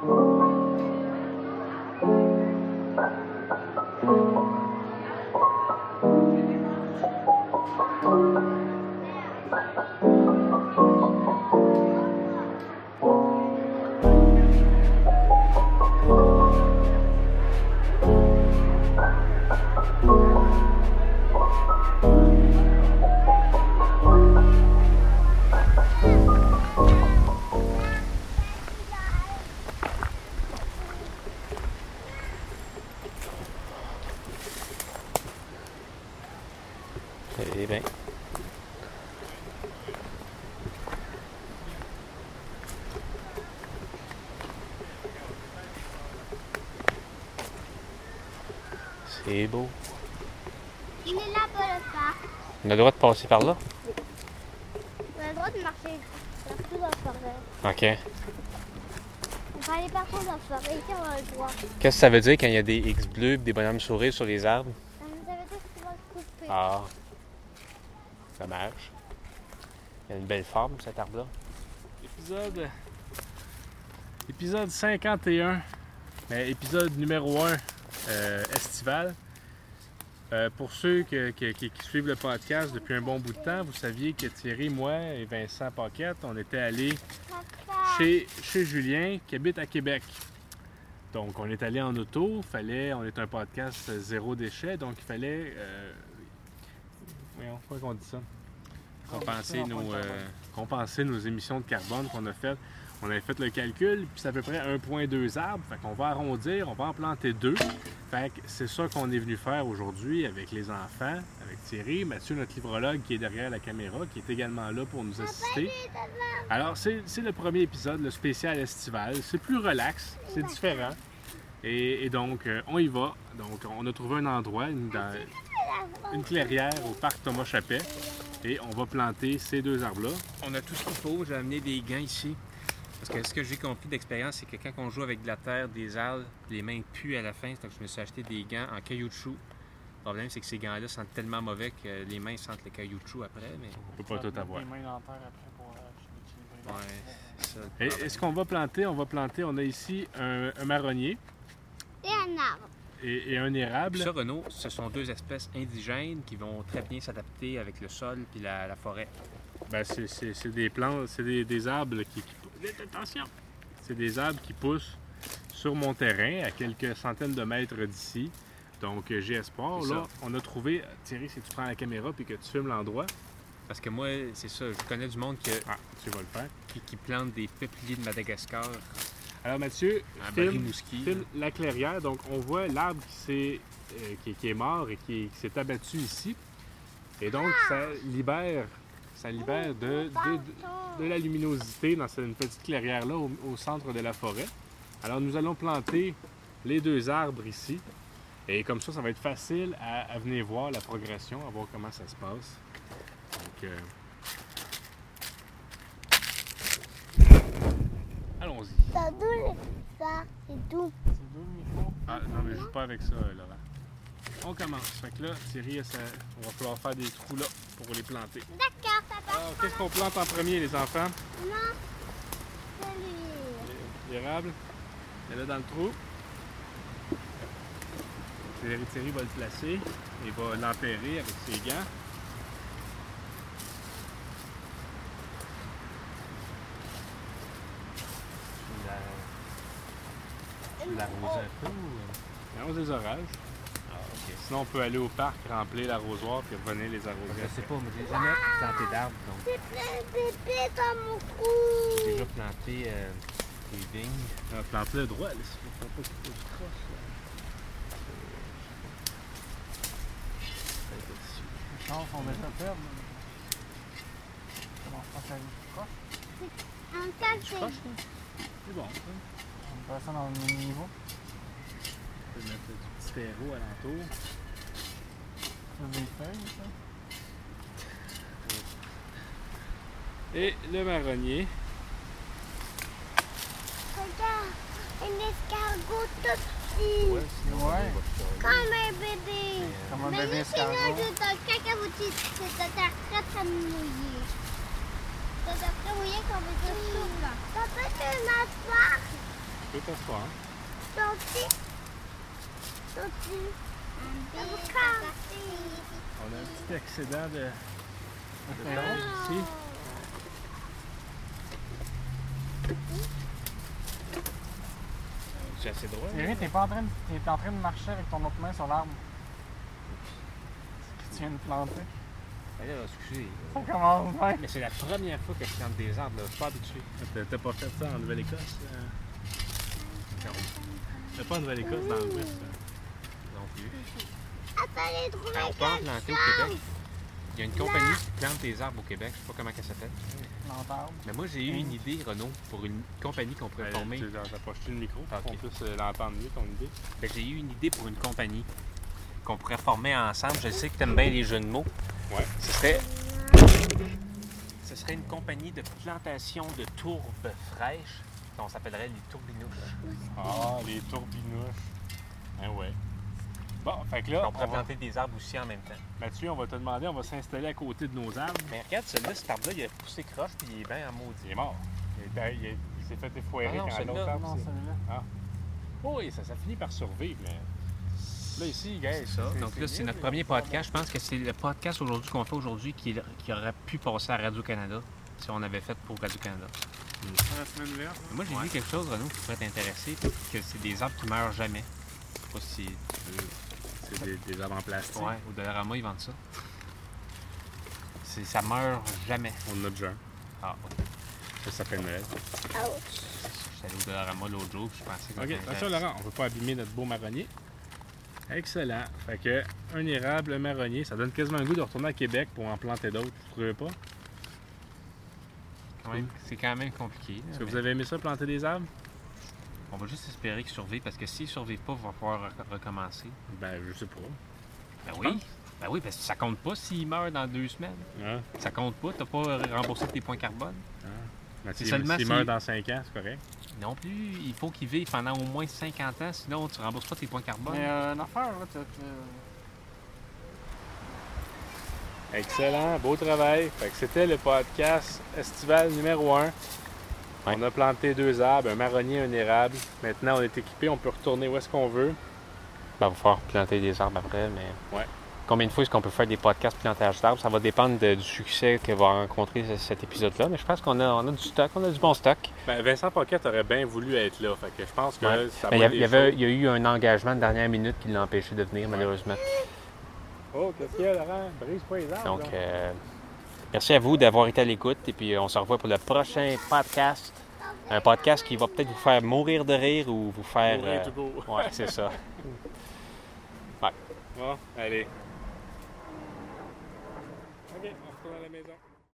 Oh. Eh bien. C'est beau. Il est là-bas le parc. On a le droit de passer par là? On a le droit de marcher partout dans la forêt. OK. On peut aller partout dans la forêt. Ici, on a le droit. Qu'est-ce que ça veut dire quand il y a des X bleus et des bonhommes sourires sur les arbres? Ça veut dire que tu vas te couper. Ah. Dommage. Il y a une belle forme, cet arbre-là. Épisode. Épisode 51. Mais épisode numéro 1 estival. Euh, pour ceux qui, suivent le podcast depuis un bon bout de temps, vous saviez que Thierry, moi et Vincent Paquette, on était allés chez, Julien qui habite à Québec. Donc, on est allé en auto. Fallait, on est un podcast euh, zéro déchet, donc il fallait. Euh, voyons, comment on dit ça? Compenser nos, euh, compenser nos émissions de carbone qu'on a faites. On avait fait le calcul, puis c'est à peu près 1,2 arbres. Fait qu'on va arrondir, on va en planter deux. Fait que c'est ça qu'on est venu faire aujourd'hui avec les enfants, avec Thierry, Mathieu, notre livrologue qui est derrière la caméra, qui est également là pour nous assister. Alors, c'est c'est le premier épisode, le spécial estival. C'est plus relax, c'est différent. Et, et donc, euh, on y va. Donc, on a trouvé un endroit, une, dans- une clairière au parc Thomas Chappet. Et on va planter ces deux arbres-là. On a tout ce qu'il faut. J'ai amené des gants ici. Parce que ce que j'ai compris d'expérience, c'est que quand on joue avec de la terre, des arbres, les mains puent à la fin. Donc je me suis acheté des gants en caoutchouc. Le problème, c'est que ces gants-là sentent tellement mauvais que les mains sentent le caoutchouc après. Mais On peut pas tout avoir. Les mains dans la terre après pour euh, ouais, c'est ça. le Et, problème. et ce qu'on va planter, on va planter, on a ici un, un marronnier Et un arbre. Et, et un érable. Ça, Renaud, ce sont deux espèces indigènes qui vont très bien s'adapter avec le sol puis la, la forêt. Ben, c'est- des plantes, c'est des, des arbres qui, qui- Attention! C'est des arbres qui poussent sur mon terrain, à quelques centaines de mètres d'ici. Donc, euh, j'ai espoir. Là, on a trouvé. Thierry, si tu prends la caméra puis que tu filmes l'endroit, Parce que moi, c'est ça, je connais du monde que- ah, tu vas le faire. qui, qui plante des peupliers de Madagascar Alors, Mathieu, filme la clairière. Donc, on voit l'arbre qui, euh, qui, qui est mort et qui, qui s'est abattu ici. Et donc, ça libère, ça libère de, de- de- de la luminosité dans cette petite clairière-là au, au centre de la forêt. Alors, nous allons planter les deux arbres ici. Et comme ça, ça va être facile à, à venir voir la progression, à voir comment ça se passe. Donc, euh, Ça doux, ça. C'est doux. C'est deux le micro. Ah, non, mais je joue pas avec ça, euh, Laurent. On commence. Fait que là, Thierry, ça, on va falloir faire des trous là pour les planter. D'accord, papa. Alors, qu'est-ce qu'on plante en premier, les enfants? Non. Salut. L'érable. Et là, dans le trou. Thierry, Thierry va le placer et va l'empérer avec ses gants. Tu l'arroses un peu ou... Allons des orages. Ah, ok. Sinon, on peut aller au parc, remplir l'arrosoir puis revenir les arroser. Je sais pas, mais j'ai jamais planté d'arbres, donc C'est plein de bébés dans mon j'ai cou. déjà planté euh, des vignes. Ah, Plante-le droit, là, s'il faut pas qu'il faut que tu crosses, là. Les chances sont déjà faibles. Comment je pense à une croche? Un café. C'est bon, ça. On passe ça dans le même niveau. Peut mettre du petit terreau alentour. C'est des feuilles, ça. Et le marronnier. Regarde. Un escargot tout petit. Ouais, Ouais. va Comme un bébé. Comme un Mais bébé lui, c'est là, escargot. dans le cacahutis. C'est de terre très très mouillé. C'est de très mouillé qu'on veut dire souffle. Papa, tu m'as pas. Oui, peux t'asseoir. Sorti. Sorti. On a un petit excédent de, de tâches ici. C'est assez droit. Thierry, t'es pas en train de, t'es en train de marcher avec ton autre main sur l'arbre. Que tu viens de planter. Ben là, excusez. Ça commence bien. Mais c'est la première fois que je plante des arbres, là. je suis pas habitué. T'as- T'as pas fait ça en Nouvelle-Écosse? euh? T'as pas en Nouvelle-Écosse dans l'Ouest? hein? Attends, On peut en planter au Québec. Il y a une compagnie qui plante des arbres au Québec, je sais pas comment elle s'appelle. L'entendre. Mais moi j'ai eu une idée, Renaud, pour une compagnie qu'on pourrait Ben, former. Tu le micro Ah, pour ok. qu'on puisse euh, l'entendre mieux, ton idée? Ben, j'ai eu une idée pour une compagnie qu'on pourrait former ensemble. Je sais que tu aimes bien les jeux de mots. Ouais. Ce serait. Ce serait une compagnie de plantation de tourbes fraîches. On s'appellerait les tourbinouches. Ah, les tourbinouches. Ah ouais. Bon, fait que là, On on pourrait va- planter des arbres aussi en même temps. Mathieu, on va te demander, on va s'installer à côté de nos arbres. Mais regarde, celui-là, cet arbre-là, il a poussé croche puis il est bien en maudit. Il est mort. Il, est- il est- il s'est fait effoirer Ah non, quand celui-là, l'autre arbre Non, celui-là. Oui, ça, ça finit par survivre, mais. Là, ici, gars, Ça. Donc là, c'est notre premier podcast. Je pense que c'est le podcast aujourd'hui qu'on fait aujourd'hui qui, qui aurait pu passer à Radio-Canada si on avait fait pour Radio-Canada. La semaine verte. Moi, j'ai vu quelque chose, Renaud, qui pourrait t'intéresser, que c'est des arbres qui meurent jamais. Je sais pas si tu veux. C'est des, des arbres en plastique. Ouais, au Dollarama, ils vendent ça. C'est- Ça meurt jamais. On en a déjà un. Ah, ok. Ça s'appelle Noël. J'étais allé au Dollarama l'autre jour, puis je pensais que Ok, attention Laurent, on ne veut pas abîmer notre beau marronnier. Excellent. Fait que un érable, un marronnier, ça donne quasiment le goût de retourner à Québec pour en planter d'autres, vous trouvez pas? quand même- C'est quand même compliqué. là, Est-ce que mais vous avez aimé ça, planter des arbres? On va juste espérer qu'ils survivent, parce que s'ils ne survivent pas, il va re- recommencer. Ben, je sais pas. Ben oui. Ben oui, parce que ça compte pas s'ils meurent dans deux semaines. Hein? Ça compte pas, t'as pas remboursé tes points carbone. Ben, C'est s'il seulement s'il meurt dans 5 ans, c'est correct. Non plus, il faut qu'ils vivent pendant au moins 50 ans, sinon tu rembourses pas tes points carbone. Mais euh, une affaire, là, t'as- t'as- Excellent, beau travail. Fait que c'était le podcast estival numéro 1. On a planté deux arbres, un marronnier, un érable. Maintenant, on est équipé, on peut retourner où est-ce qu'on veut. Ben, il va falloir planter des arbres après, mais. Ouais. Combien de fois est-ce qu'on peut faire des podcasts plantage d'arbres? Ça va dépendre de- du succès que va rencontrer ce- cet épisode-là. Mais je pense qu'on a, on a du stock, on a du bon stock. Ben, Vincent Pocket aurait bien voulu être là. Fait que je pense que Ouais. ça il y, va a- il y avait, il y a eu un engagement de dernière minute qui l'a empêché de venir, malheureusement. Oh, qu'est-ce qu'il y a, Laurent? Brise pas les arbres. Donc, euh, merci à vous d'avoir été à l'écoute. Et puis, on se revoit pour le prochain podcast. Un podcast qui va peut-être vous faire mourir de rire ou vous faire. Mourir euh. Ouais, c'est ça. Bon, allez.